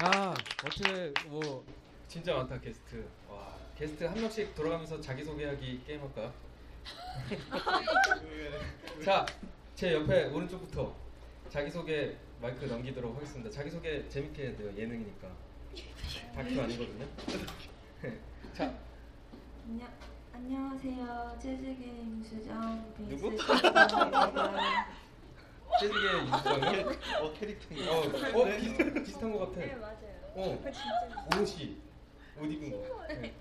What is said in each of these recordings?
아, 어떻게 뭐 진짜 많다 게스트. 와, 게스트 한 명씩 돌아가면서 자기 소개하기 게임 할까요? 자, 제 옆에 오른쪽부터 자기 소개 마이크 넘기도록 하겠습니다. 자기 소개 재밌게 해야 돼요. 예능이니까. 다큐 아니거든요. 자, 안녕, 안녕하세요. 재즈게임 수정 누구? 빈스 재즈계 유수장이요? 어 캐릭터 어, 어 비슷, 비슷한 것 같아. 네, 맞아요. 어, 진짜. 옷이 옷 입은 거. 네.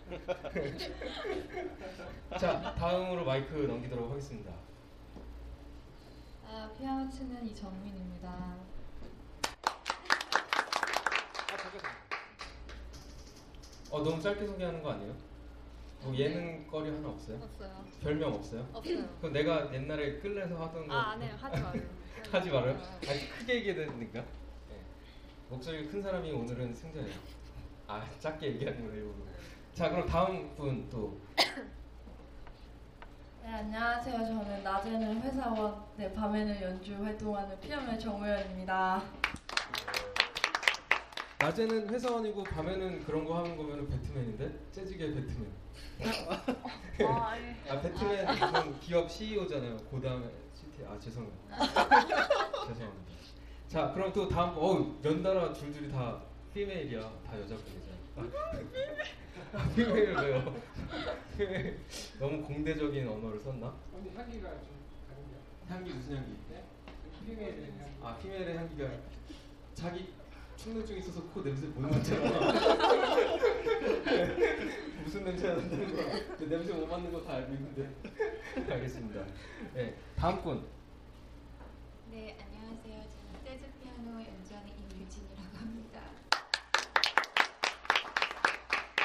자, 다음으로 마이크 넘기도록 하겠습니다. 아, 피아노 치는 이정민입니다. 어, 너무 짧게 소개하는 거 아니에요? 뭐 예능거리 하나 없어요? 없어요. 별명 없어요? 없어요. 그럼 내가 옛날에 끌려서 하던 거 아, 안 해요. 하지 마요. 하지 말아요? 아니 크게 얘기해야 되니까. 네. 목소리 큰 사람이 오늘은 승자예요. 아 작게 얘기하는 거예요. 일부러. 자 그럼 다음 분 또. 네, 안녕하세요. 저는 낮에는 회사원, 네, 밤에는 연주 활동하는 피아노의 정우현입니다. 낮에는 회사원이고 밤에는 그런 거 하는 거면 배트맨인데 재즈계 배트맨. 아, 예. 아 배트맨 무슨 기업 CEO잖아요. 그 다음에 아 죄송해요. 죄송합니다. 자 그럼 또 다음 어 연달아 줄줄이 다 피메일이야. 다 여자분이잖아. 아, 피메일 왜요? 피메일 너무 공대적인 언어를 썼나? 근데 향기가 좀 다른데요? 향기 무슨 향기? 네? 피메일의 향기. 아 피메일의 향기가 자기 충동증 있어서 코 냄새 못 맡잖아. 무슨 냄새가 난다는 거야? 그 냄새 못 맡는 거 다 알고 있는데. 알겠습니다. 네 다음 분. 네, 안녕하세요. 저는 재즈 피아노 연주하는 임유진이라고 합니다.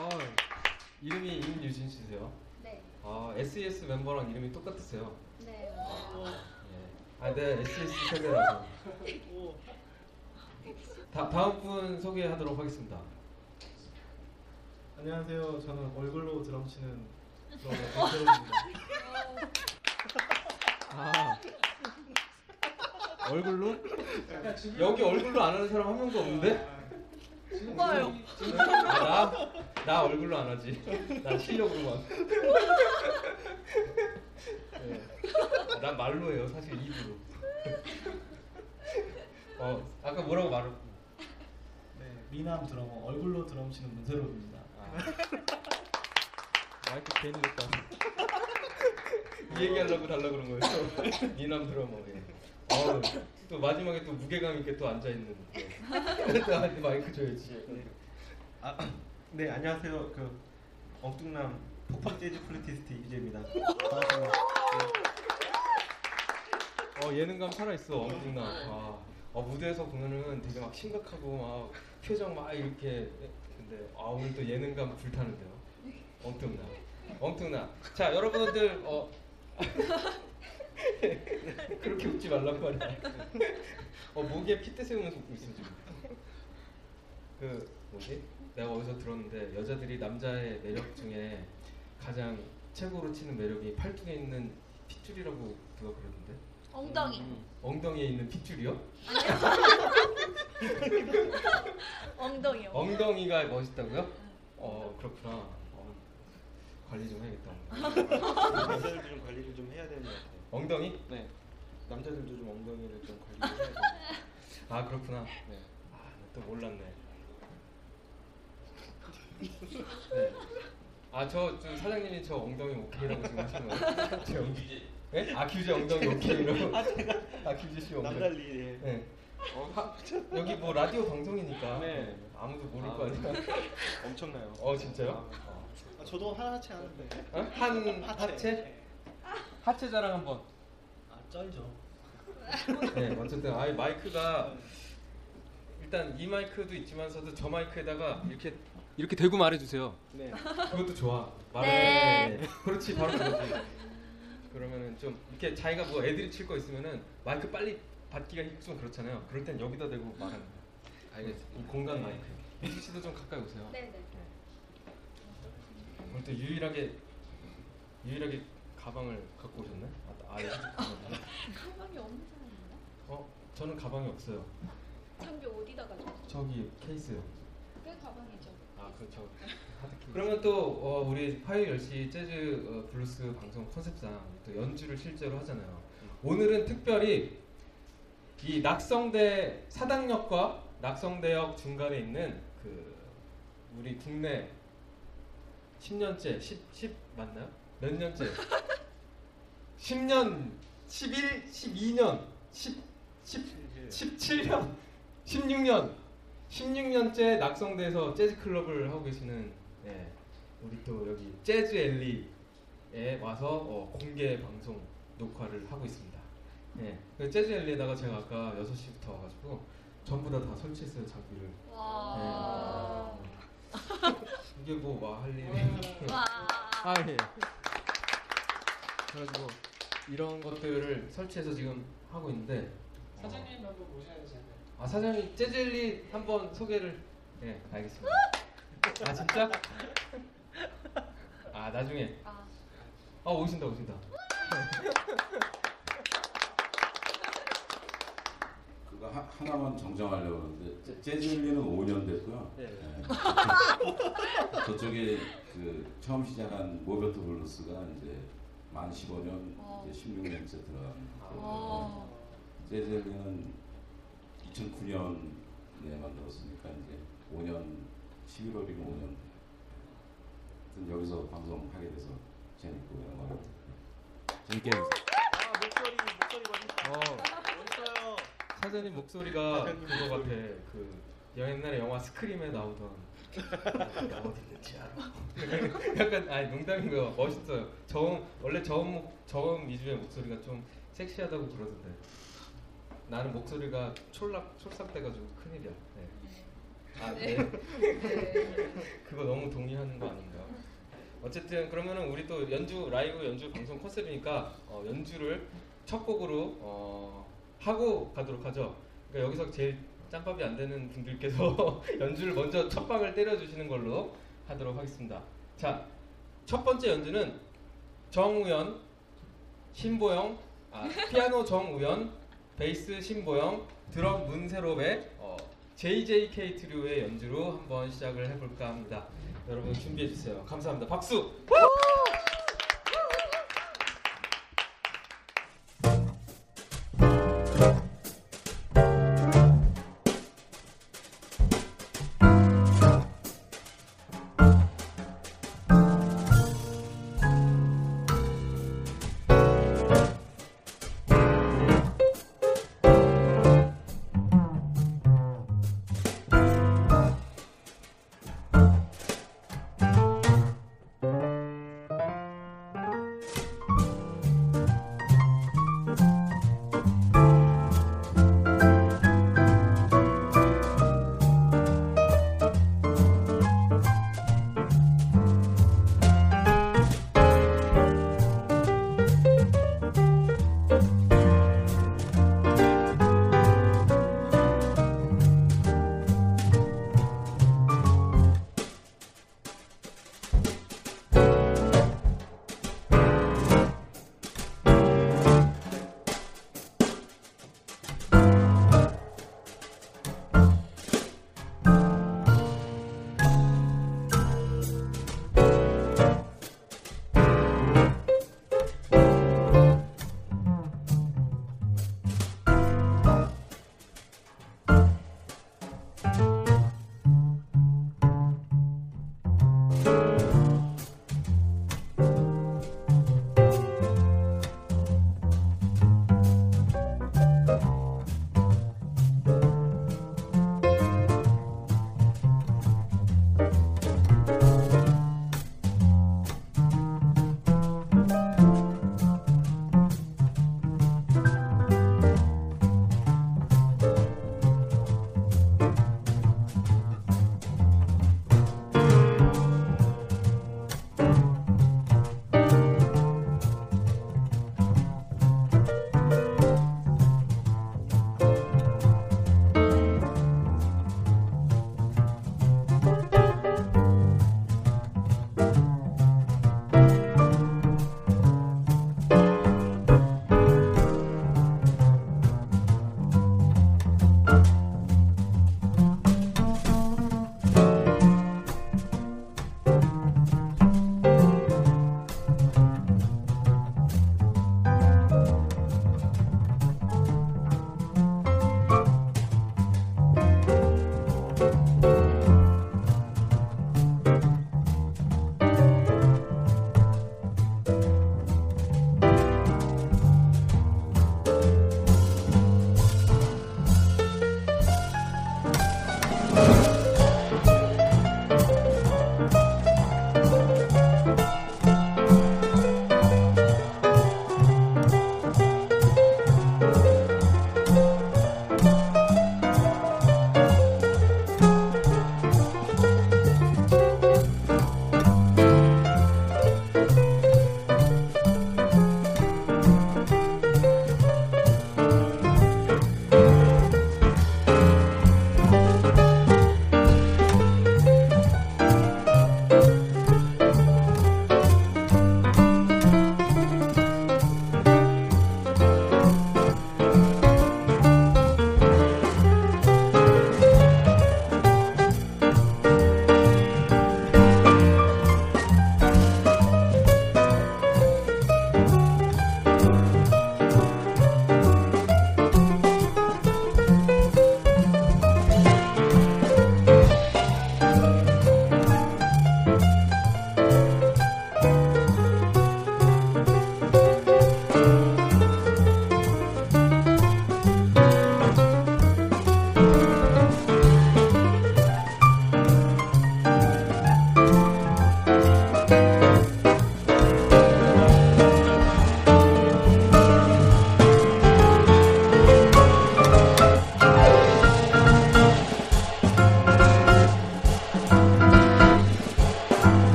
어, 이름이 임유진 씨세요? 네, 아 SES 멤버랑 이름이 똑같으세요. 네, 맞아요. 예. 아, 네 SES 세대라서. 다, 다음 분 소개하도록 하겠습니다. 안녕하세요 저는 얼굴로 드럼 치는 드러머 백세롬입니다 아 얼굴로? 여기 얼굴로 안 하는 사람 한 명도 없는데? 오빠요. 아, 나? 나 얼굴로 안 하지. 나 실력으로만. 네. 아, 난 말로 해요, 사실 입으로. 어, 아까 뭐라고 말했 네 미남 드러머 얼굴로 드럼 치는 문세롬입니다 아. 마이크 괜히 냈다. 이 얘기하려고 달라 그런 거였어. 미남 드러머. 예. 어, 또 마지막에 또 무게감 있게 또 앉아 있는. 예. 나한테 마이크 줘야지. 아, 네 안녕하세요 그 엉뚱남 폭풍 재즈 플루티스트 이재입니다 어 예능감 살아 있어 엉뚱남. 아, 어, 무대에서 보면은 되게 막 심각하고 막 표정 막 이렇게 근데 아 오늘 또 예능감 불타는데요. 엉뚱남. 엉뚱남. 자 여러분들 어 그렇게 웃지 말란 말이야. 어 목에 핏대 세우면서 웃고 있어 지금. 그 뭐지? 내가 어디서 들었는데 여자들이 남자의 매력 중에 가장 최고로 치는 매력이 팔뚝에 있는 핏줄이라고 누가 그러는데? 엉덩이. 엉덩이에 있는 핏줄이요? 엉덩이요. 엉덩이가 멋있다고요? 어 그렇구나. 어, 관리 좀 해야겠다. 남자들도 좀 관리를 좀 해야 되는 것 같아요 엉덩이? 네 남자들도 좀 엉덩이를 좀 관리를 해야 돼요 아 그렇구나. 네. 아또 몰랐네. 네. 아저 저 사장님이 저 엉덩이 오케이라고 지금 하시는 거예요? 제 엉덩이. 예? 아 규제 엉덩이 오케이로. 아 제가 아 규제 씨 엉덩이. 남달리 예. 네. 어, 하, 여기 뭐 라디오 방송이니까 네. 아무도 모를 아, 거 아니야. 엄청나요. 어 진짜요? 아, 저도 하나치 하는데. 어? 한 하체? 하체 자랑 한번. 아 쩔죠. 네, 어쨌든 아이 마이크가 일단 이 마이크도 있지만서도 저 마이크에다가 이렇게 이렇게 대고 말해주세요. 네. 그것도 좋아. 네. 네. 그렇지 바로 그거지. 그러면은 좀 이렇게 자기가 뭐 애들이 칠 거 있으면은 마이크 빨리 받기가 좀 그렇잖아요. 그럴 땐 여기다 대고 말하는 거야. 알겠어. 이 공간 마이크. 민지 씨도 좀 가까이 오세요. 네 네. 오늘 또 유일하게 유일하게 가방을 갖고 오셨네. 아, 아 여기 가방이 없는 사람인가? 어, 저는 가방이 없어요. 장비 어디다 가져왔어? 저기 케이스요. 왜 가방이죠? 아 그렇죠. 그러면 또 어, 우리 화요일 10시 재즈 어, 블루스 방송 컨셉상 또 연주를 실제로 하잖아요. 오늘은 특별히 이 낙성대 사당역과 낙성대역 중간에 있는 그 우리 국내 10년째 10, 10 맞나요? 몇 년째? 10년 11 12년 10 10 17년 16년 16년째 낙성대에서 재즈 클럽을 하고 계시는 예, 우리 또 여기 재즈 엘리에 와서 어, 공개 방송 녹화를 하고 있습니다. 예, 그 재즈 엘리에다가 제가 아까 6시부터 와가지고 전부 다 다 설치했어요 장비를. 와. 이게 뭐와할 일이. 와. 아 예. 그래가지고 이런 것들을 설치해서 지금 하고 있는데 사장님 한번 모셔야 않나요? 아 사장님 재즈 엘리 한번 소개를 네 알겠습니다. 아 진짜? 아 나중에 아. 아 오신다 오신다. 그거 하, 하나만 정정하려고 하는데 재- 재즈앨리는 5년 됐고요. 네. 예. 저쪽에 그 처음 시작한 모베터 블루스가 이제 만 15년 어. 이제 16년째 들어간 어. 재즈앨리는 2009년에 만들었으니까 이제 5년 11월이면 5년 하여튼 여기서 방송하게 돼서 재밌고 영광입니다. 재밌게 해주세요. 아 목소리 목소리 멋있다. 어 멋있어요. 사장님 목소리가 그거 같아. 그 옛날에 영화 스크림에 나오던 어디 있는지 알아. 약간 아니 농담이고요. 멋있어요. 저음 원래 저음 목- 저음 위주의 목소리가 좀 섹시하다고 그러던데. 나는 목소리가 촐락 촐싹돼가지고 큰일이야. 네. 아 네. 그거 너무 동의하는 거 아닌가? 어쨌든 그러면은 우리 또 연주 라이브 연주 방송 컨셉이니까 어, 연주를 첫 곡으로 어, 하고 가도록 하죠. 그러니까 여기서 제일 짬밥이 안 되는 분들께서 연주를 먼저 첫 방을 때려주시는 걸로 하도록 하겠습니다. 자, 첫 번째 연주는 정우연, 신보영, 아, 피아노 정우연, 베이스 신보영, 드럼 문세롭의 어, JJK 트리오의 연주로 한번 시작을 해볼까 합니다. 여러분 준비해 주세요. 감사합니다. 박수.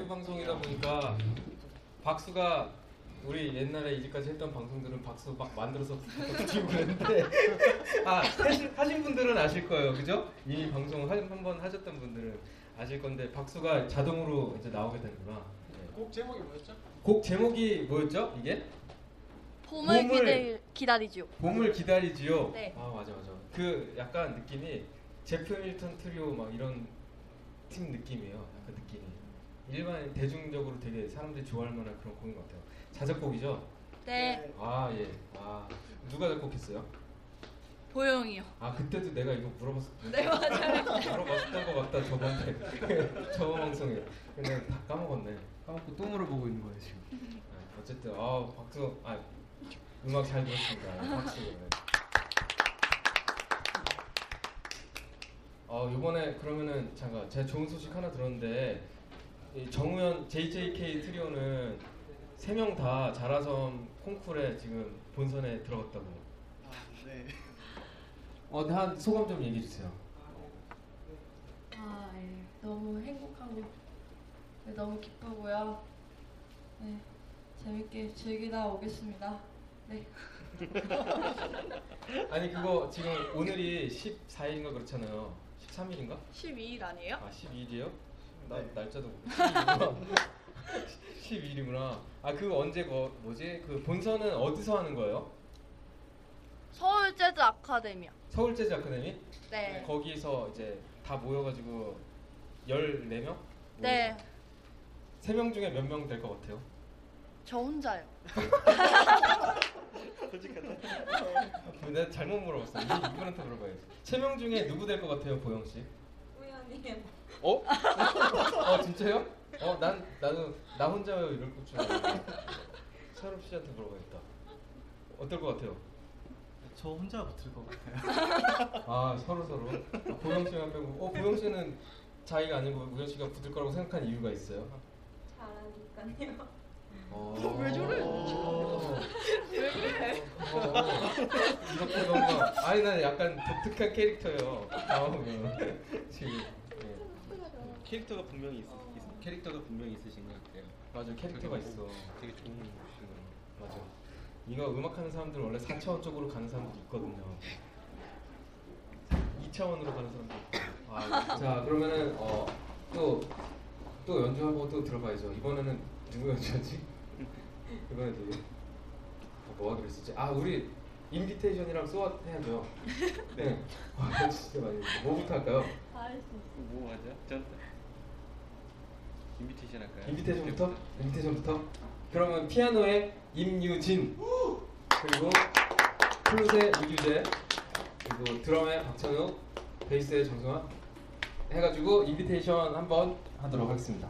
방송이다 보니까 박수가 우리 옛날에 이제까지 했던 방송들은 박수 막 만들어서 붙이고 그랬는데 아 하신, 하신 분들은 아실 거예요, 그죠? 이미 방송 한번 하셨던 분들은 아실 건데 박수가 자동으로 이제 나오게 되는구나. 네. 곡 제목이 뭐였죠? 곡 제목이 뭐였죠? 이게? 봄을 봄을- 기대, 기다리죠. 봄을 기다리지요. 네. 아 맞아 맞아. 그 약간 느낌이 제프 밀턴 트리오 막 이런 팀 느낌이에요. 약간 느낌이 일반 대중적으로 되게 사람들이 좋아할 만한 그런 곡인 것 같아요. 자작곡이죠? 네. 아 예. 아 누가 작곡했어요? 보영이요. 아 그때도 내가 이거 물어봤어. 네, 맞아요. 물어봤던 것 같다 저번에 저번 방송에. 근데 다 까먹었네. 까먹고 또 물어보고 있는 거예요 지금. 아, 어쨌든 아 박수 아 음악 잘 들었습니다. 박수. 네. 어 이번에 그러면은 잠깐 제가 좋은 소식 하나 들었는데 이 정우현 JJK 트리오는 세 명 다 자라섬 콩쿨에 지금 본선에 들어갔다고. 네. 어, 한 소감 좀 얘기해 주세요. 아, 예. 너무 행복하고 네, 너무 기쁘고요. 네, 재밌게 즐기다 오겠습니다. 네. 아니 그거 지금 오늘이 14일인가 그렇잖아요. 13일인가? 12일 아니에요? 아 12일이에요? 나 날짜도 12일이구나. 12일이구나. 아 그거 언제 거 뭐지? 그 본선은 어디서 하는 거예요? 서울 재즈 아카데미요. 서울 재즈 아카데미? 네. 거기서 이제 다 모여 가지고 14명? 네, 3명 중에 몇 명 될 것 같아요? 저 혼자요. 내가 잘못 물어봤어. 이- 이분한테 물어봐야지. 3명 중에 누구 될 것 같아요, 보영 씨? 어? 어 진짜요? 어 난 나도 나 혼자요 이럴 줄 알았는데 차럽 씨한테 물어봐야겠다. 어떨 것 같아요? 저 혼자 붙을 것 같아요. 아 서로 서로. 아, 보영 씨가 한 명. 어 보영 씨는 자기가 아니고 우현 씨가 붙을 거라고 생각한 이유가 있어요? 잘하니까요. 어. 왜 저래? 어. 왜 그래? 어, 이렇게 뭔가 아니 난 약간 독특한 캐릭터예요. 나오면 지금. 예. 캐릭터가 분명히 있, 있- 캐릭터가 분명히 있으신 것 같아요. 맞아 캐릭터가 되게 있어. 되게 좋은 분이시고. 맞아. 이거 음악하는 사람들 원래 4차원 쪽으로 가는 사람들이 있거든요. 2차원으로 가는 사람들 있고. 아, 자 그러면은 어, 또, 또 연주하고 또 들어봐야죠. 이번에는 누구 연주하지? 이번에 누구? 아, 뭐 하기로 했었지? 아 우리 Invitation이랑 So What 해야죠. 네. 아 진짜 많이. 뭐부터 할까요? 뭐 하죠? 전 Invitation 할까요? Invitation부터? Invitation부터? 그러면 피아노의 임유진 그리고 플룻의 이규재 그리고 드럼의 박찬욱 베이스의 정승환 해가지고 인비테이션 한번 하도록 하겠습니다.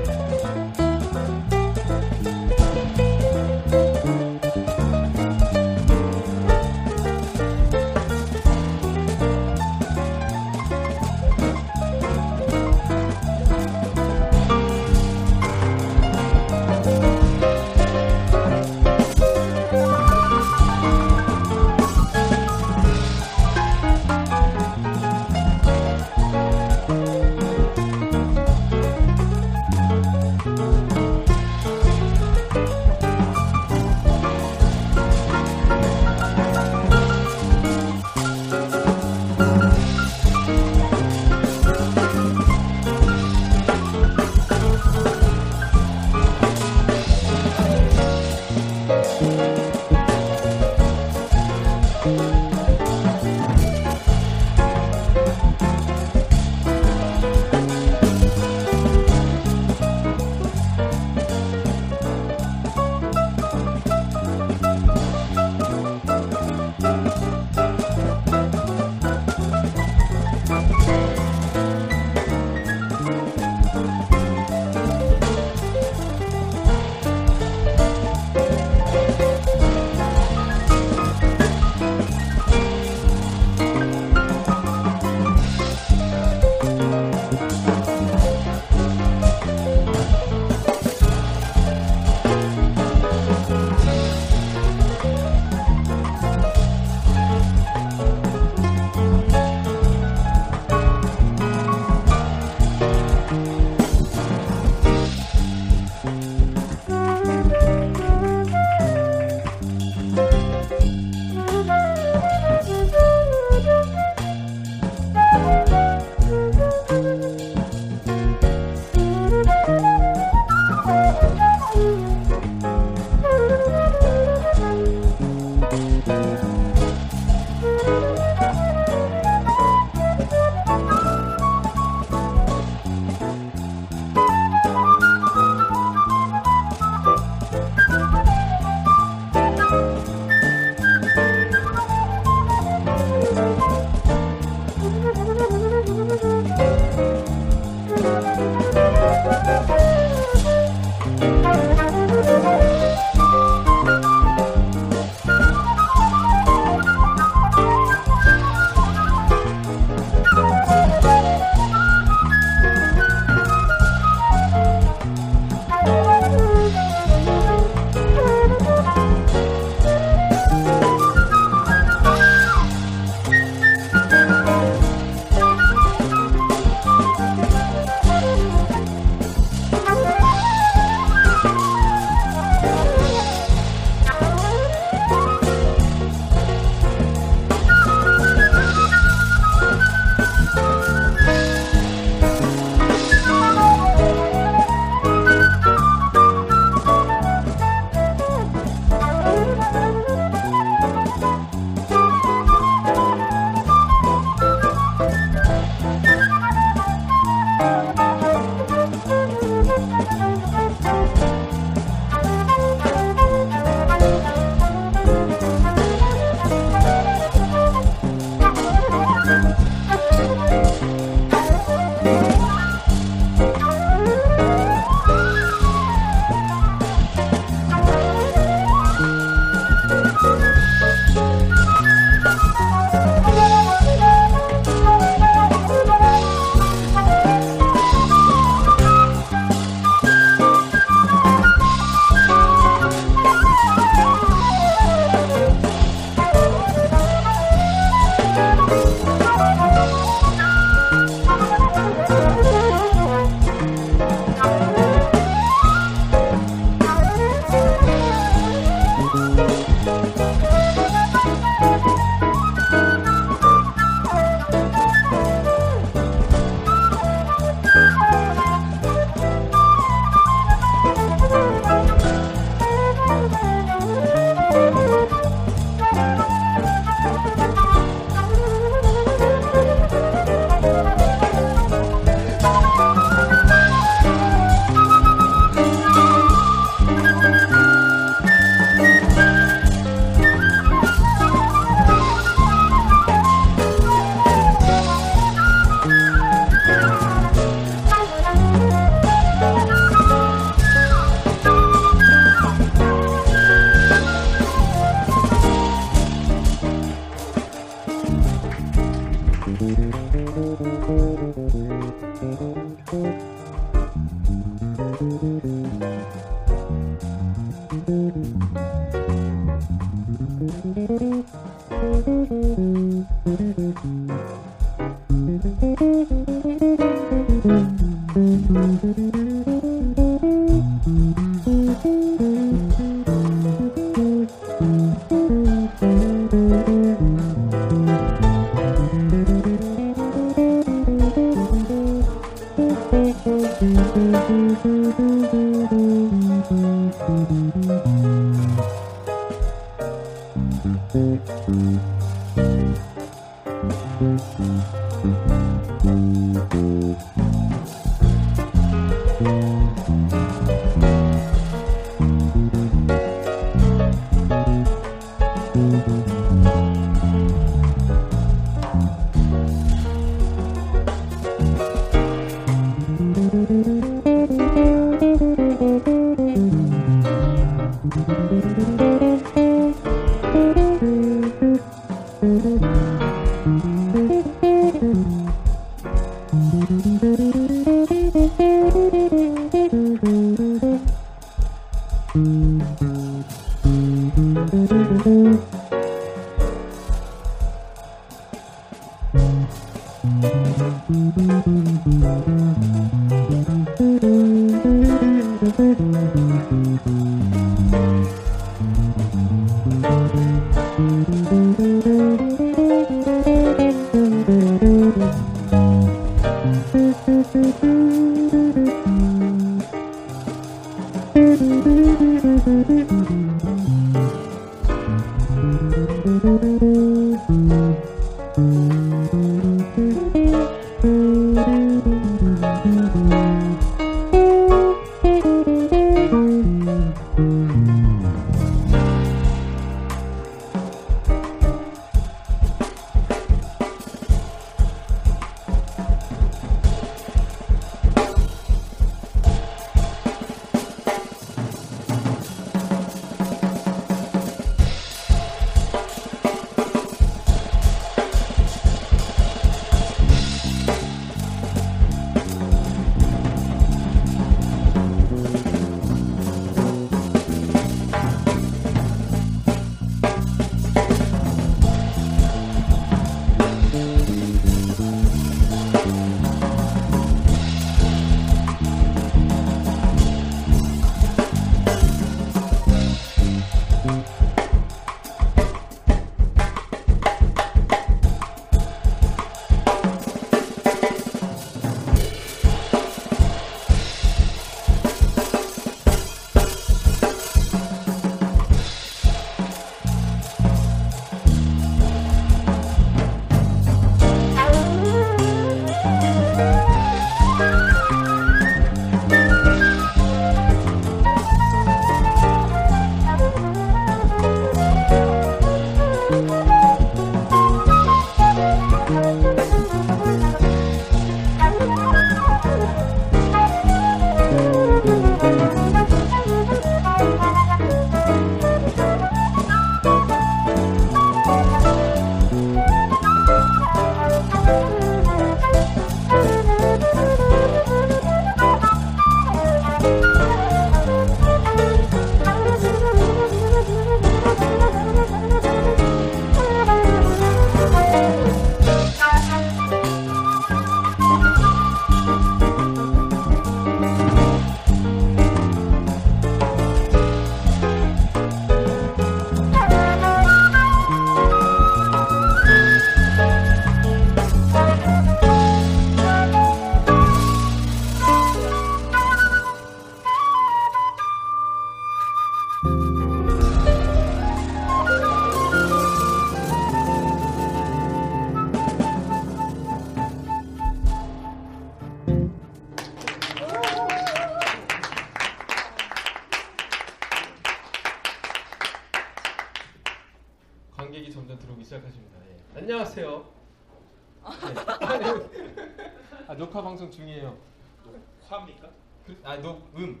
아, 녹음.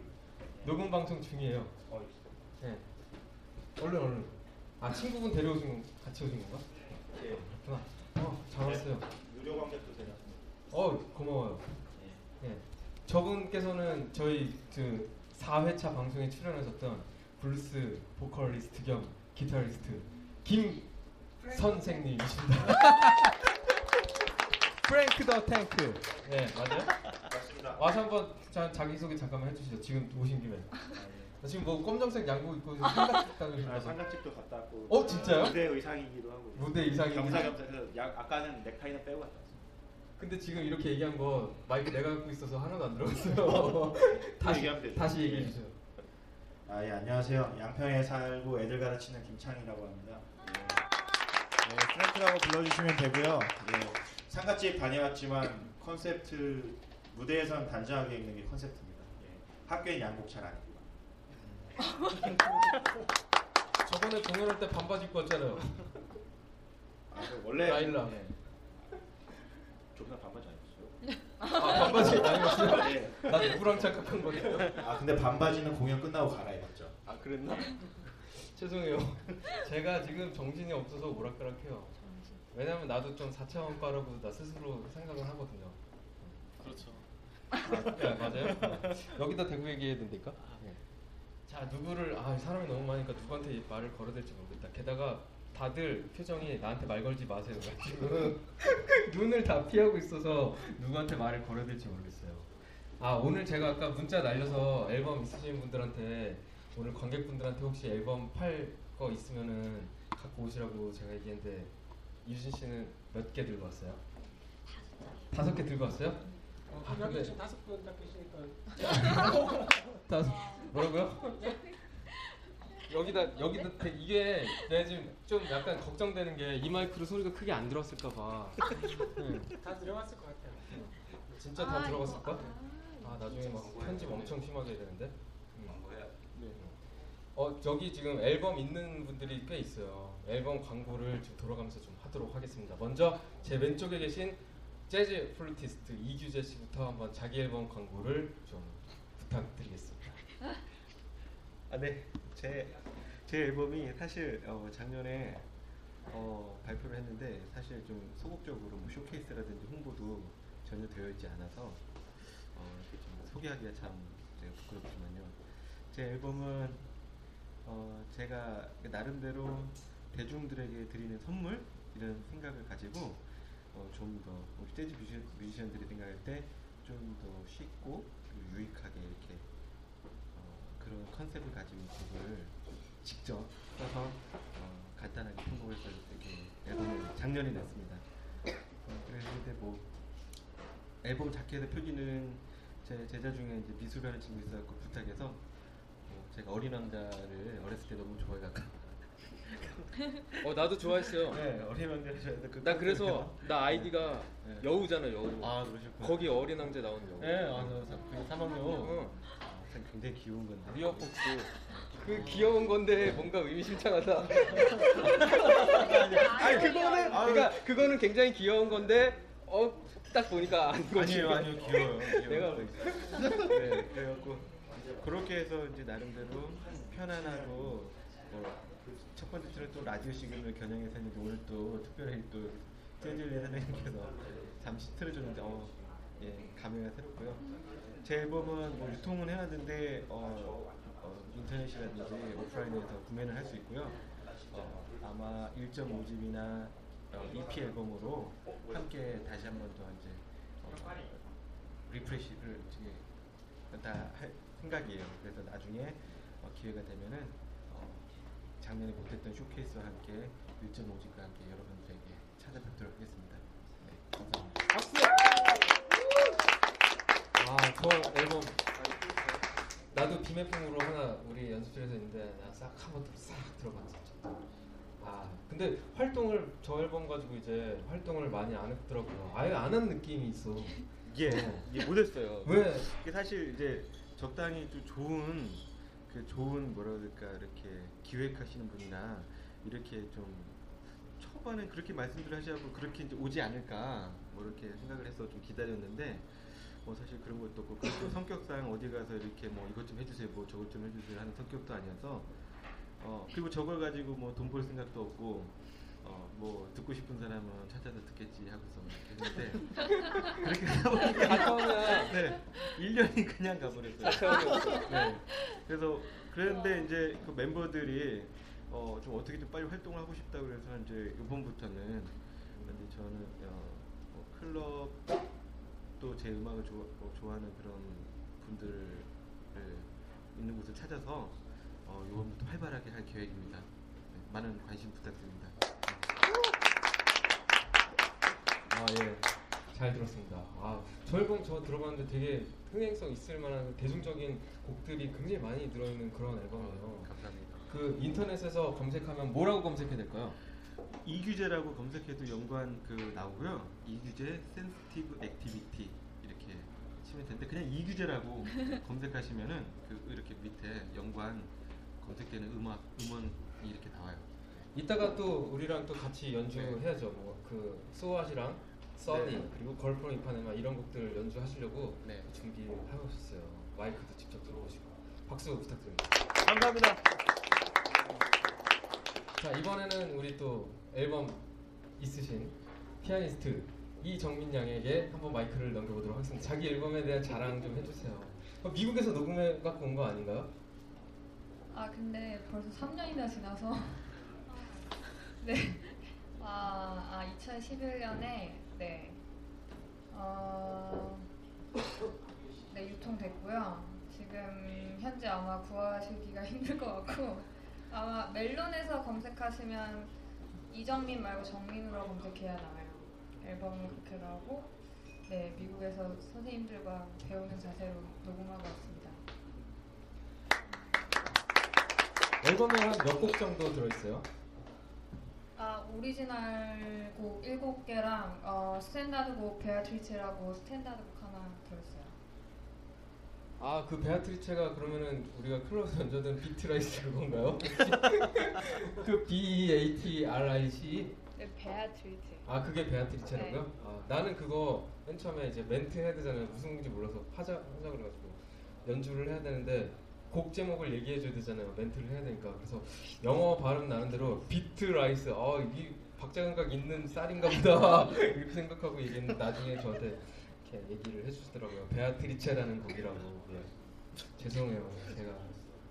녹음 방송 중이에요. 어, 네. 얼른 얼른. 아, 친구분 데려오신 건 같이 오신 건가? 예. 그렇구나. 어, 잘 왔어요. 유료 관객도 되냐? 어, 고마워요. 예. 저분께서는 저희 그 4회차 방송에 출연하셨던 블루스 보컬리스트 겸 기타리스트 김 선생님이십니다. 프랭크 더 탱크. 네 맞아요? 맞습니다. 와서 한번 자, 자기 소개 잠깐만 해주시죠. 지금 오신 김에. 나 지금 뭐 검정색 양복 입고 삼각집 아, 다니신다고. 상가집도 갔다 왔고. 어, 진짜요? 무대 의상이기도 하고. 무대 의상이기도 겸사겸사 그래서 야, 아까는 넥타이는 빼고 갔다 왔어요. 근데 지금 이렇게 얘기한 거 마이크 내가 갖고 있어서 하나도 안 들어갔어요. 다시 얘기하면 되죠. 다시 얘기해 주세요. 아, 예, 안녕하세요. 양평에 살고 애들 가르치는 김창이라고 합니다. 예, 예, 프랭크라고 불러주시면 되고요. 예, 상가집 다녀왔지만 컨셉트 무대에선 단정하게 입는 게 컨셉트입니다. 예, 학교엔 양복 잘 안 입고. 저번에 공연할 때 반바지 입고 왔잖아요. 아, 그 원래 라일락. 예. 저번에 반바지 안 입었어요. 아, 반바지 안 입었어요? 예. 나 누구랑 착각한 거예요? 아 근데 반바지는 공연 끝나고 갈아입었죠. 아 그랬나? 죄송해요. 제가 지금 정신이 없어서 오락가락해요. 왜냐면 나도 좀 4차원 과라고 나 스스로 생각을 하거든요. 아, 맞아요? 여기다 대고 얘기해야 된다니까? 네. 자 누구를 아 사람이 너무 많으니까 누구한테 이 말을 걸어야 될지 모르겠다. 게다가 다들 표정이 나한테 말 걸지 마세요. 지금 눈을 다 피하고 있어서 누구한테 말을 걸어야 될지 모르겠어요. 아 오늘 제가 아까 문자 날려서 앨범 있으신 분들한테 오늘 관객분들한테 혹시 앨범 팔 거 있으면은 갖고 오시라고 제가 얘기했는데 유진 씨는 몇 개 들고 왔어요? 다섯 개 들고 왔어요? 아, 여기 근데- 지금 다섯 분딱 계시니까 다섯 뭐라고요? 여기다 여기다 대- 이게 내가 지금 좀 약간 걱정되는 게 이 마이크로 소리가 크게 안 들어왔을까 봐. 네. 다 들어갔을 것 같아요. 진짜 다 들어갔을까? 아 나중에 막 편집 엄청 심하게 해야 되는데. 음. 네. 어 저기 지금 앨범 있는 분들이 꽤 있어요. 앨범 광고를 지금 돌아가면서 좀 하도록 하겠습니다. 먼저 제 왼쪽에 계신 재즈 플루티스트 이규재 씨부터 한번 자기 앨범 광고를 좀 부탁드리겠습니다. 아, 네. 제, 제 앨범이 사실 어, 작년에 어, 발표를 했는데 사실 좀 소극적으로 뭐 쇼케이스라든지 홍보도 전혀 되어 있지 않아서 어, 좀 소개하기가 참 부끄럽지만요. 제 앨범은 어, 제가 나름대로 대중들에게 드리는 선물 이런 생각을 가지고 어, 좀 더 우리 재즈 뮤지션, 뮤지션들이 생각할 때 좀 더 쉽고 유익하게 이렇게 어, 그런 컨셉을 가지고 곡을 직접 써서 어, 간단하게 편곡해서 이렇게 앨범을 작년에 냈습니다. 어, 그래서 근데 뭐 앨범 자켓의 표지는 제 제자 중에 이제 미술하는 친구 있어갖고 부탁해서 어, 제가 어린 왕자를 어렸을 때 너무 좋아해갖고 어 나도 좋아했어요. 네, 어린 왕자를 좋아해서 그나 그래서 나 아이디가 네. 여우잖아 여우. 아, 그러셨구나. 거기 어린 왕자 나오는 여우. 네, 아, 저 사- 그 사막여우. 응. 아, 참 굉장히 귀여운 건데. 폭스. 그 귀여운 건데 뭔가 의미심장하다. 아니 그거는 그러니까 그거는 굉장히 귀여운 건데 어 딱 보니까 아닌 거지. 아니에요, 아니요, 귀여워요. 귀여워요. 내가 네, 그래갖고 그렇게 해서 이제 나름대로 편안하고 뭐 첫 번째 주는 또 라디오 시간을 겨냥해서 했는데 오늘 또 특별히 또 재즈리 선생님께서 잠시 틀어줬는데 어, 예, 감회가 새롭고요. 제 앨범은 뭐 유통은 해놨는데 어, 어, 인터넷이라든지 오프라인에서 구매를 할 수 있고요. 어, 아마 1.5집이나 어, EP 앨범으로 함께 다시 한 번 더 이제 어, 리프레시를 지금 다할 생각이에요. 그래서 나중에 어, 기회가 되면은 어, 작년에 못했던 쇼케이스와 함께 1.5집과 함께 여러분들에게 찾아뵙도록 하겠습니다. 네, 감사합니다. 아 저 앨범 나도 비매품으로 하나 우리 연습실에서 있는데 나싹 한번 들- 싹 들어봤어 진짜. 아 근데 활동을 저 앨범 가지고 이제 활동을 많이 안 했더라고요. 아예 안 한 느낌이 있어. 이게 어. 이게 못했어요. 왜? 이게 사실 이제 적당히 좀 좋은 그 좋은 뭐라 그럴까 이렇게 기획하시는 분이나 이렇게 좀 초반에 그렇게 말씀들 하시고 그렇게 이제 오지 않을까 뭐 이렇게 생각을 해서 좀 기다렸는데 뭐 사실 그런 것도 없고 그리고 성격상 어디 가서 이렇게 뭐 이것 좀 해주세요 뭐 저것 좀 해주세요 하는 성격도 아니어서 어 그리고 저걸 가지고 뭐 돈 벌 생각도 없고 어 뭐 듣고 싶은 사람은 찾아서 듣겠지 하고서 이렇게 했는데 그렇게 하다 보니까. 네 1년이 그냥 가버렸어요 사차원이었어. 네 그래서 그런데 이제 그 멤버들이 어, 좀 어떻게 좀 빨리 활동을 하고 싶다 그래서 이제 이번부터는 근데 저는 어, 뭐 클럽 또 제 음악을 좋아, 어, 좋아하는 그런 분들을 있는 곳을 찾아서 어, 이번부터 활발하게 할 계획입니다. 네, 많은 관심 부탁드립니다. 아 예, 잘 들었습니다. 아, 저 앨범 저 들어봤는데 되게 흥행성 있을 만한 대중적인 곡들이 굉장히 많이 들어있는 그런 앨범이에요. 감사합니다. 그 인터넷에서 검색하면 뭐라고 검색해야 될까요? 이규재라고 검색해도 연관 그 나오고요. 이규재 Sensitive Activity 이렇게 치면 되는데 그냥 이규재라고 검색하시면은 그 이렇게 밑에 연관 검색되는 음악 음원이 이렇게 나와요. 이따가 또 우리랑 또 같이 연주해야죠. 뭐 그 So What이랑 Sunny 네. 그리고 Girl from Ipanema 이런 곡들 연주하시려고 네. 준비를 하고 있어요. 마이크도 직접 들어오시고 박수 부탁드립니다. 감사합니다. 자 이번에는 우리 또 앨범 있으신 피아니스트 이정민 양에게 한번 마이크를 넘겨보도록 하겠습니다. 자기 앨범에 대한 자랑 좀 해주세요. 어, 미국에서 녹음해 갖고 온 거 아닌가요? 아 근데 벌써 3년이나 지나서 네. 아, 아 2011년에 네. 어, 네 유통됐고요. 지금 현재 아마 구하시기가 힘들 것 같고 아마 멜론에서 검색하시면 이정민 말고 정민으로 검색해야 나와요. 앨범은 그렇게 나오고 네 미국에서 선생님들과 배우는 자세로 녹음하고 왔습니다. 앨범에 한 몇 곡 정도 들어있어요? 아 오리지널 곡 7개랑 어, 스탠다드 곡 베아트리체라고 스탠다드 곡 하나 들었어요. 아 그 베아트리체가 그러면은 우리가 클럽에서 연주하던 Beat Rice 그건가요? 그 B E A T R I C 네, 베아트리체. 아 그게 베아트리체라고요? 네. 아, 나는 그거 맨 처음에 이제 멘트 해야 되잖아요. 무슨 곡인지 몰라서 하자 하자 그래가지고 연주를 해야 되는데 곡 제목을 얘기해 줘야 되잖아요. 멘트를 해야 되니까 그래서 영어 발음 나는 대로 beat rice 아이 박자 감각 있는 쌀인가 보다 이렇게 생각하고 얘기했는데 나중에 저한테 이렇게 얘기를 해주시더라고요. 베아트리체라는 곡이라고 예. 죄송해요. 제가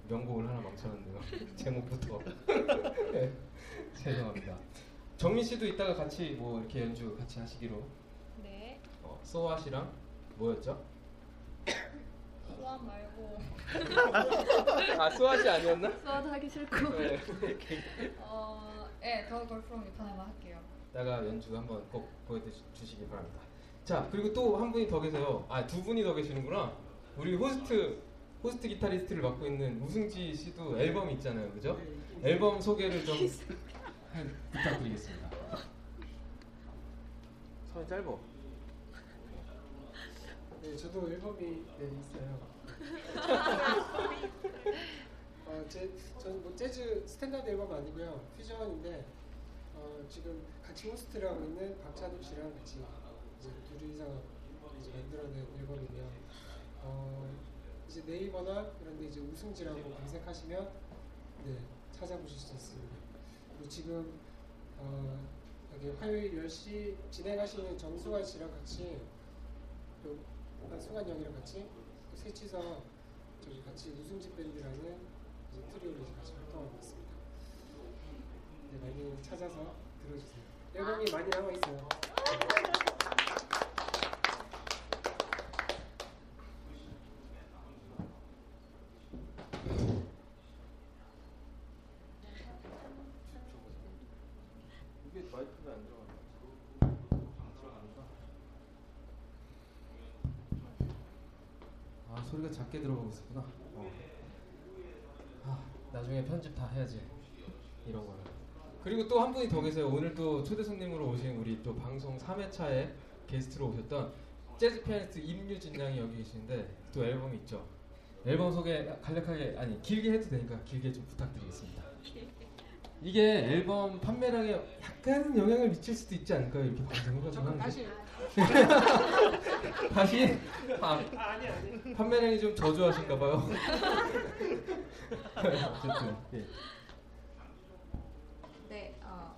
명곡을 하나 망쳐놨네요. 제목부터 예. 죄송합니다. 정민 씨도 이따가 같이 뭐 이렇게 연주 같이 하시기로 네. 어, 소아 씨랑 뭐였죠? 소원 말고 아 소아 씨 아니었나? 소원 하기 싫고 네. 어, 네, 더 걸프롬 이판에만 할게요. 이따가 연주 한번 꼭 보여주시기 바랍니다. 자 그리고 또 한 분이 더 계세요. 아 두 분이 더 계시는구나. 우리 호스트 호스트 기타리스트를 맡고 있는 우승지 씨도 앨범 있잖아요, 그죠? 앨범 소개를 좀 해- 부탁드리겠습니다. 손이 짧어. 네, 저도 앨범이 네, 있어요. 어, 제, 저는 뭐 재즈 스탠다드 앨범 아니고요. 퓨전인데 어, 지금 같이 호스트를 하고 있는 박찬욱 씨랑 같이 이제 둘이서 이제 만들어낸 앨범이고요. 어, 이제 네이버나 이런 데 이제 우승지라고 검색하시면 네, 찾아보실 수 있습니다. 그리고 지금 어, 여기 화요일 10시 진행하시는 정수환 씨랑 같이 또 승환 형이랑 같이 또 셋이서 저기 같이 우승지 밴드라는 이제 트리오로 이제 같이 활동하고 있습니다. 네, 많이 찾아서 들어주세요. 앨범이 많이 남아 있어요. 마이크가 안 들어가. 아 소리가 작게 들어가고 있었구나. 어. 아 나중에 편집 다 해야지 이런 거는. 그리고 또 한 분이 더 계세요. 오늘 또 초대 손님으로 오신 우리 또 방송 3회차에 게스트로 오셨던 재즈 피아니스트 임유진 양이 여기 계시는데 또 앨범이 있죠. 앨범 소개 간략하게 아니 길게 해도 되니까 길게 좀 부탁드리겠습니다. 이게 앨범 판매량에 약간 영향을 미칠 수도 있지 않을까요? 이렇게 방송해가지고 잠깐 하는데. 다시 다시 아, 아, 아니 아니 판매량이 좀 저조하신가 봐요. 어쨌든 예. 네, 어,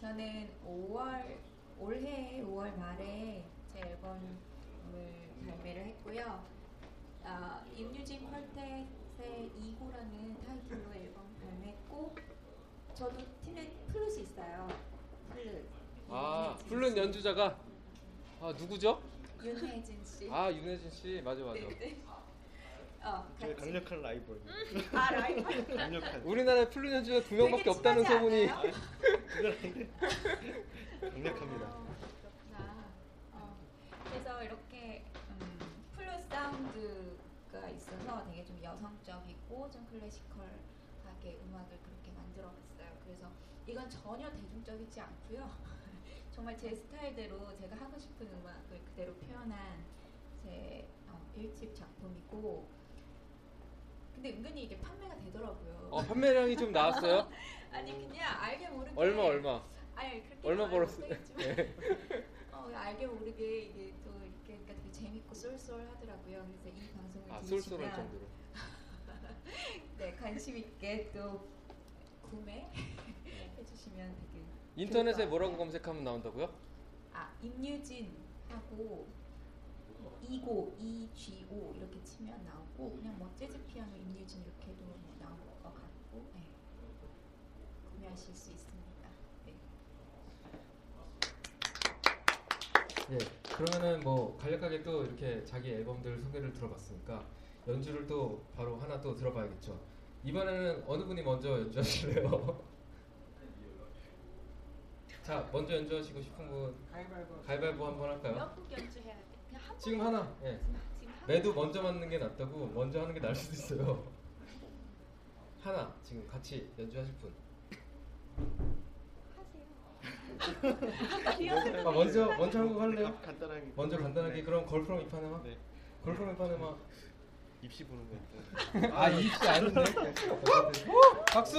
저는 5월 올해 5월 말에 제 앨범을 발매를 했고요. 어, 임유진 퀄텍 플룻의 이고라는 타이틀로 앨범 발매했고 저도 팀에 플룻이 있어요. 플룻. 아 플룻 연주자가 아 누구죠? 윤혜진 씨. 아 윤혜진 씨 맞아 맞아. 네, 네. 어, 저희 같이. 강력한 라이벌. 아, 라이벌? 강력한. 우리나라에 플룻 연주자 두 명밖에 없다는 소문이. 강력합니다. 어, 그렇구나. 어, 그래서 이렇게 음, 플룻 사운드가 있어서 되게 좀 여성적이고 좀 classical하게 음악을 그렇게 만들어봤어요. 그래서 이건 전혀 대중적이지 않고요. 정말 제 스타일대로 제가 하고 싶은 음악을 그대로 표현한 제 어, 1집 작품이고 근데 은근히 이게 판매가 되더라고요. 어 판매량이 좀 나왔어요? 아니 그냥 알게 모르게 얼마 얼마? 아니 그렇게 얼마 벌었어요? 네. 어, 알게 모르게 이게 또 이렇게 그러니까 되게 재밌고 쏠쏠하더라고요. 그래서 이 방송을 아 들으시면 정도로. 네 관심 있게 또 구매 해 주시면 되게 인터넷에 것 뭐라고. 검색하면 나온다고요? 아 임유진 하고 이고 이go 이렇게 치면 나오고 그냥 뭐 재즈 피아노 임유진 이렇게 해도 뭐 나올 것 같고 네. 구매하실 수 있습니다. 네. 네. 예, 그러면은 뭐 간략하게 또 이렇게 자기 앨범들 소개를 들어봤으니까 연주를 또 바로 하나 또 들어봐야겠죠. 이번에는 어느 분이 먼저 연주하실래요? 자, 먼저 연주하시고 싶은 분 가위바위보. 가위바위보 한번 할까요? 몇곡 연주해야 돼? 그냥 한 지금 번. 하나. 예. 지금 한 매도 먼저 맞는 게 낫다고 먼저 하는 게 나을 수도 있어요. 하나 지금 같이 연주하실 분. 아 먼저 먼저 한곡 할래요? 간단하게. 먼저 간단하게 그럼 걸프롬 이파네마. 네. 걸프롬 이파네마. 입시 보는 거. 아 입시 아닌데. 오! 박수.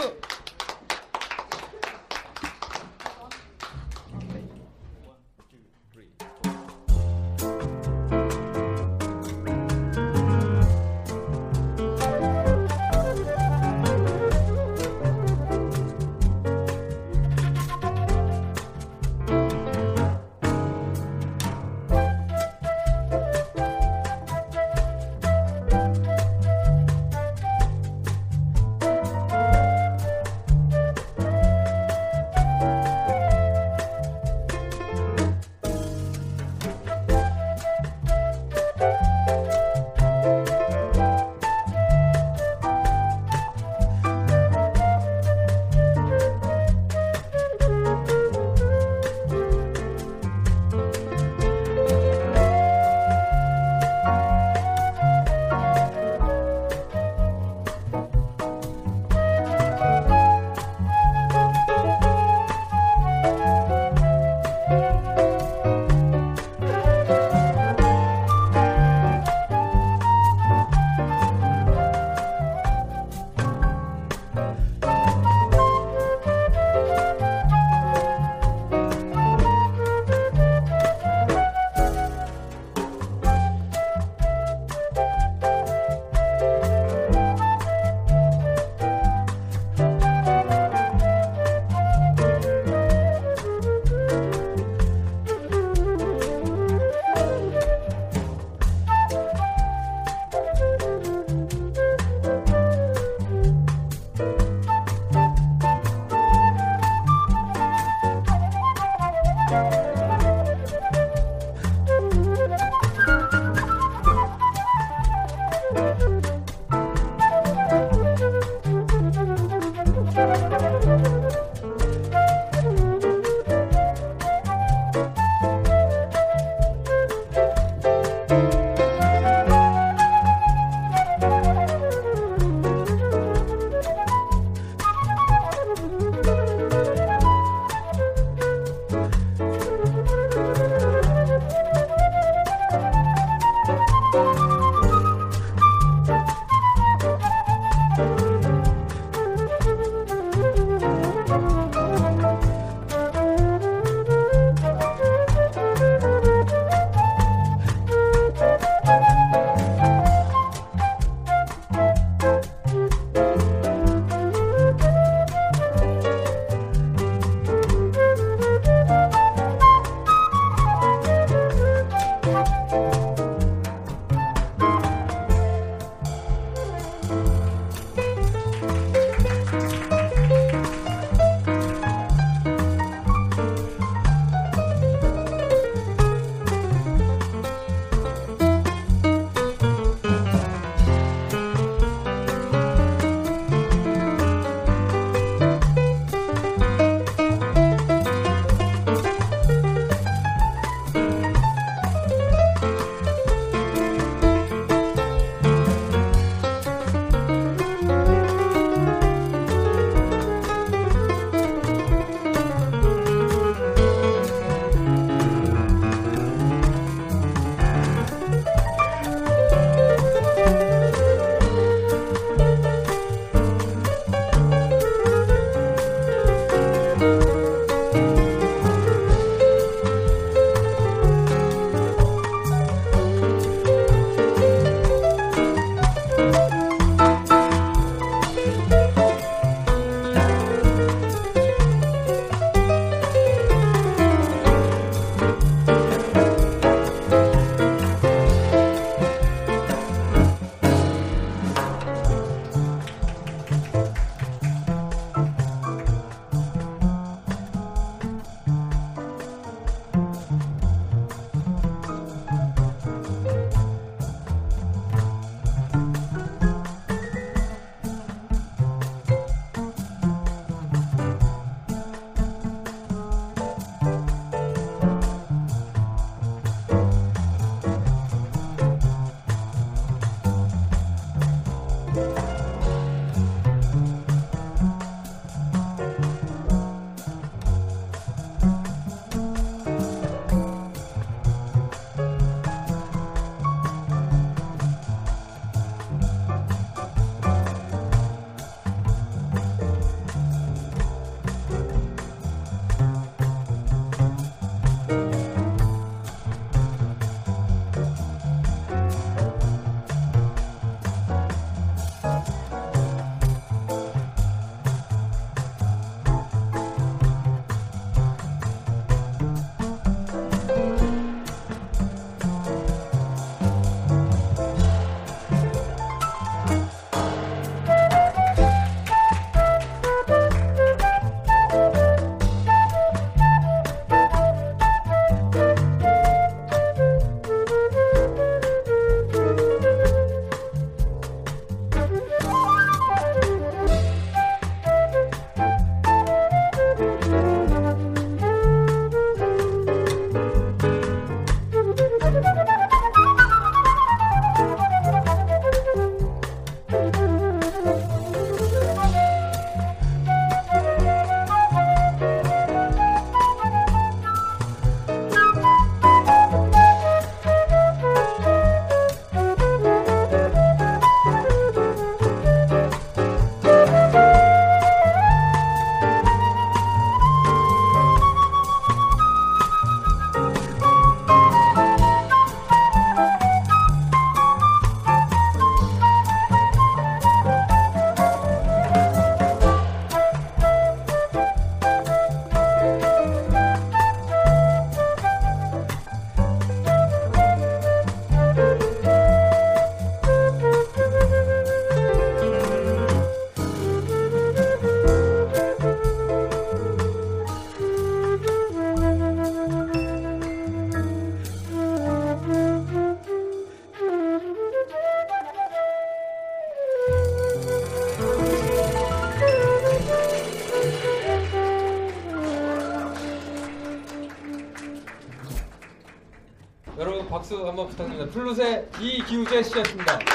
박수 한번 부탁드립니다. 플룻의 이기우재 씨였습니다. 네.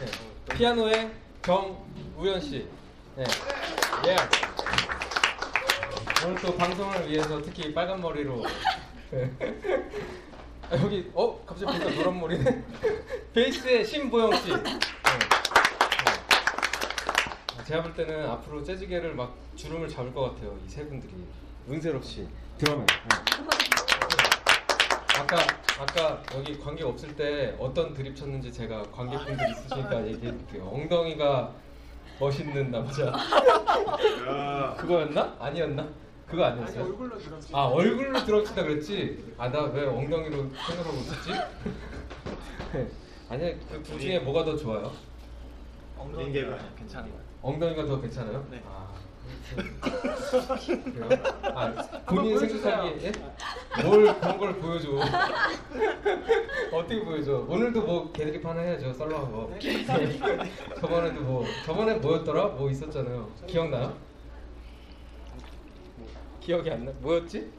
네. 피아노의 정우현 씨. 네. 예. 오늘 또 방송을 위해서 특히 빨간 머리로. 네. 아, 여기 어 갑자기 보니까 노란 머리네. 베이스의 신보영 씨. 네. 네. 아, 제가 볼 때는 앞으로 재즈계를 막 주름을 잡을 것 같아요. 이 세 분들이. 은세록 씨. 네. 아까 아까 여기 관객 없을 때 어떤 드립 쳤는지 제가 관객분들 있으시니까 얘기해 드릴게요. 엉덩이가 멋있는 남자. 그거였나? 아니었나? 그거 아니었어요? 아니, 얼굴로. 아 얼굴로 치다 그랬지? 아 나 왜 엉덩이로 생각하고 있었지? 아니 그둘 중에 뭐가 더 좋아요? 엉덩이가 괜찮아요. 엉덩이가 더 괜찮아요? 네. 아? 아, 본인 생각하기에 예? 뭘 그런 걸 보여줘? 어떻게 보여줘? 오늘도 뭐 개드립 하나 해야죠. 썰렁한 거. 저번에도 뭐 저번에 뭐였더라? 뭐 있었잖아요. 기억나요? 기억이 안 나. 뭐였지?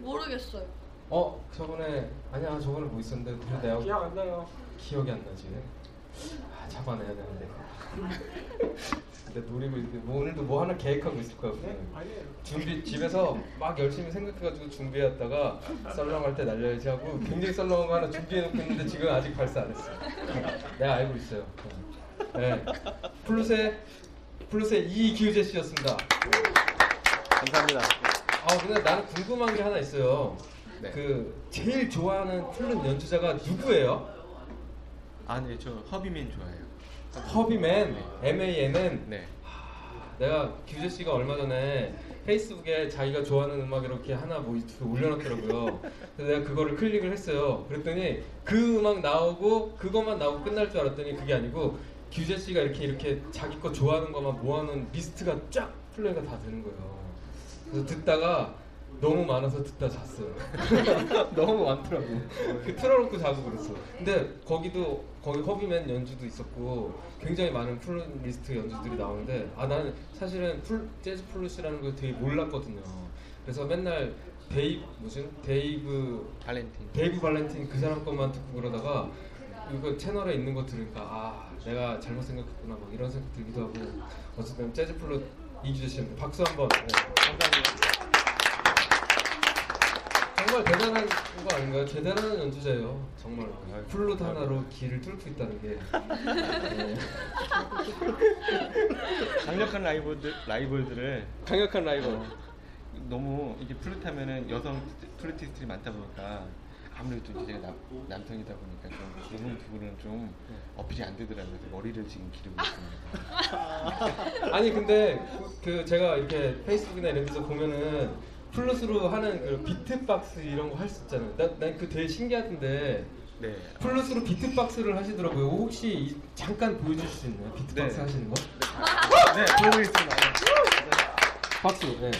모르겠어요. 어 저번에 아니야 저번에 뭐 있었는데 그래 내가 기억 안 나요. 기억이 안 나지. 아 잡아내야 되는데. 근데 노리고 있는데 뭐 오늘도 뭐 하나 계획하고 있을 거야. 분명히. 아니에요. 준비 집에서 막 열심히 생각해가지고 준비했다가 썰렁할 때 날려야지 하고 굉장히 썰렁한 거 하나 준비해놓고 있는데 지금 아직 발사 안 했어. 내가 알고 있어요. 네. 플루스의 플루스의 이기우재 씨였습니다. 감사합니다. 아 근데 나는 궁금한 게 하나 있어요. 네. 그 제일 좋아하는 플룻 연주자가 누구예요? 아, 네, 저 허비맨 좋아해요. 허비맨, M.A.N은 네. 내가 규재 씨가 얼마 전에 페이스북에 자기가 좋아하는 음악 이렇게 하나 뭐 올려놨더라고요. 그래서 내가 그거를 클릭을 했어요. 그랬더니 그 음악 나오고 그것만 나오고 끝날 줄 알았더니 그게 아니고 규재 씨가 이렇게 이렇게 자기 거 좋아하는 것만 모아놓은 리스트가 쫙 플레이가 다 되는 거예요. 그래서 듣다가 너무 많아서 듣다 잤어요. 너무 많더라고. 그 틀어놓고 자고 그랬어. 근데 거기도 거기 허비맨 연주도 있었고 굉장히 많은 플루티스트 연주들이 나오는데 아 나는 사실은 풀, 재즈 플룻이라는 걸 되게 몰랐거든요. 그래서 맨날 데이 무슨 데이브 발렌틴. 데이브 발렌틴 그 사람 것만 듣고 그러다가 이거 채널에 있는 거 들으니까 아 내가 잘못 생각했구나 막 이런 생각 들기도 하고 어쨌든 재즈 플룻 이규재 씨입니다. 박수 한번. 네. 감사합니다. 정말 대단한 거 아닌가요? 대단한 연주자예요. 정말 플룻 하나로 길을 뚫고 있다는 게. 네. 강력한 라이벌들 라이벌들을 강력한 라이벌. 어, 너무 이게 플룻 하면은 여성 플루티스트들이 많다 보니까 아무래도 이제 제가 남, 남성이다 보니까 좀 그분 두 분은 좀 어필이 안 되더라고요. 머리를 지금 기르고 있습니다. 아니 근데 그 제가 이렇게 페이스북이나 이런 데서 보면은 플룻으로 하는 그 비트박스 이런 거 할 수 있잖아요. 난그 되게 신기하던데 네. 플룻으로 비트박스를 하시더라고요. 혹시 이- 잠깐 보여주실 수 있나요? 비트박스 네. 하시는 거? 네, 보여드리겠습니다. 박수. 네.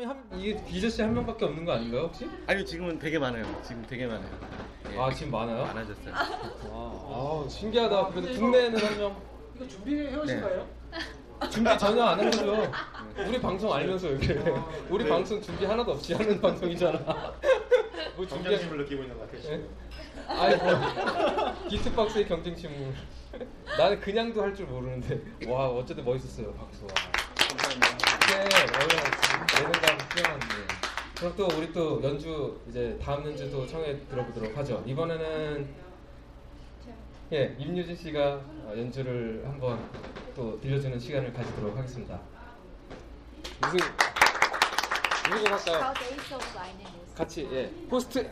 사람이 한 이게 비저 씨 한 명밖에 없는 거 아닌가요 혹시? 아니요, 지금은 되게 많아요. 지금 되게 많아요. 예, 아 지금 많아요? 많아졌어요. 아 신기하다. 그래도 국내에는 한 명. 이거 준비해 오신 네. 거예요? 준비 전혀 안 한 거죠. 우리 방송 알면서 이렇게 우리 네. 방송 준비 하나도 없이 하는 방송이잖아. 뭐 준비 경쟁심을 느끼고 있는 것 같아요. 예? 지금. 아이 뭐 비트박스의 경쟁심을 나는 그냥도 할 줄 모르는데 와 어쨌든 멋있었어요 박수. 와. 예능감 뛰어난데. 그럼 또 우리 또 연주 이제 다음 연주도 청해 들어보도록 하죠. 이번에는 예 임유진 씨가 어, 연주를 한번 또 들려주는 시간을 가지도록 하겠습니다. 무슨 무슨 할까요? And Roses. 같이 예 포스트.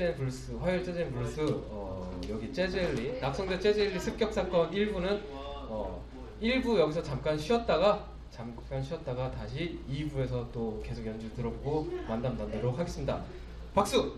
재즈 and 블루스 화요일 재즈 and 블루스 어, 여기 재즈앨리 낙성대 재즈앨리 습격 사건 1부는 어, 1부 여기서 잠깐 쉬었다가 잠깐 쉬었다가 다시 2부에서 또 계속 연주 들어보고 만남 나누도록 하겠습니다. 박수.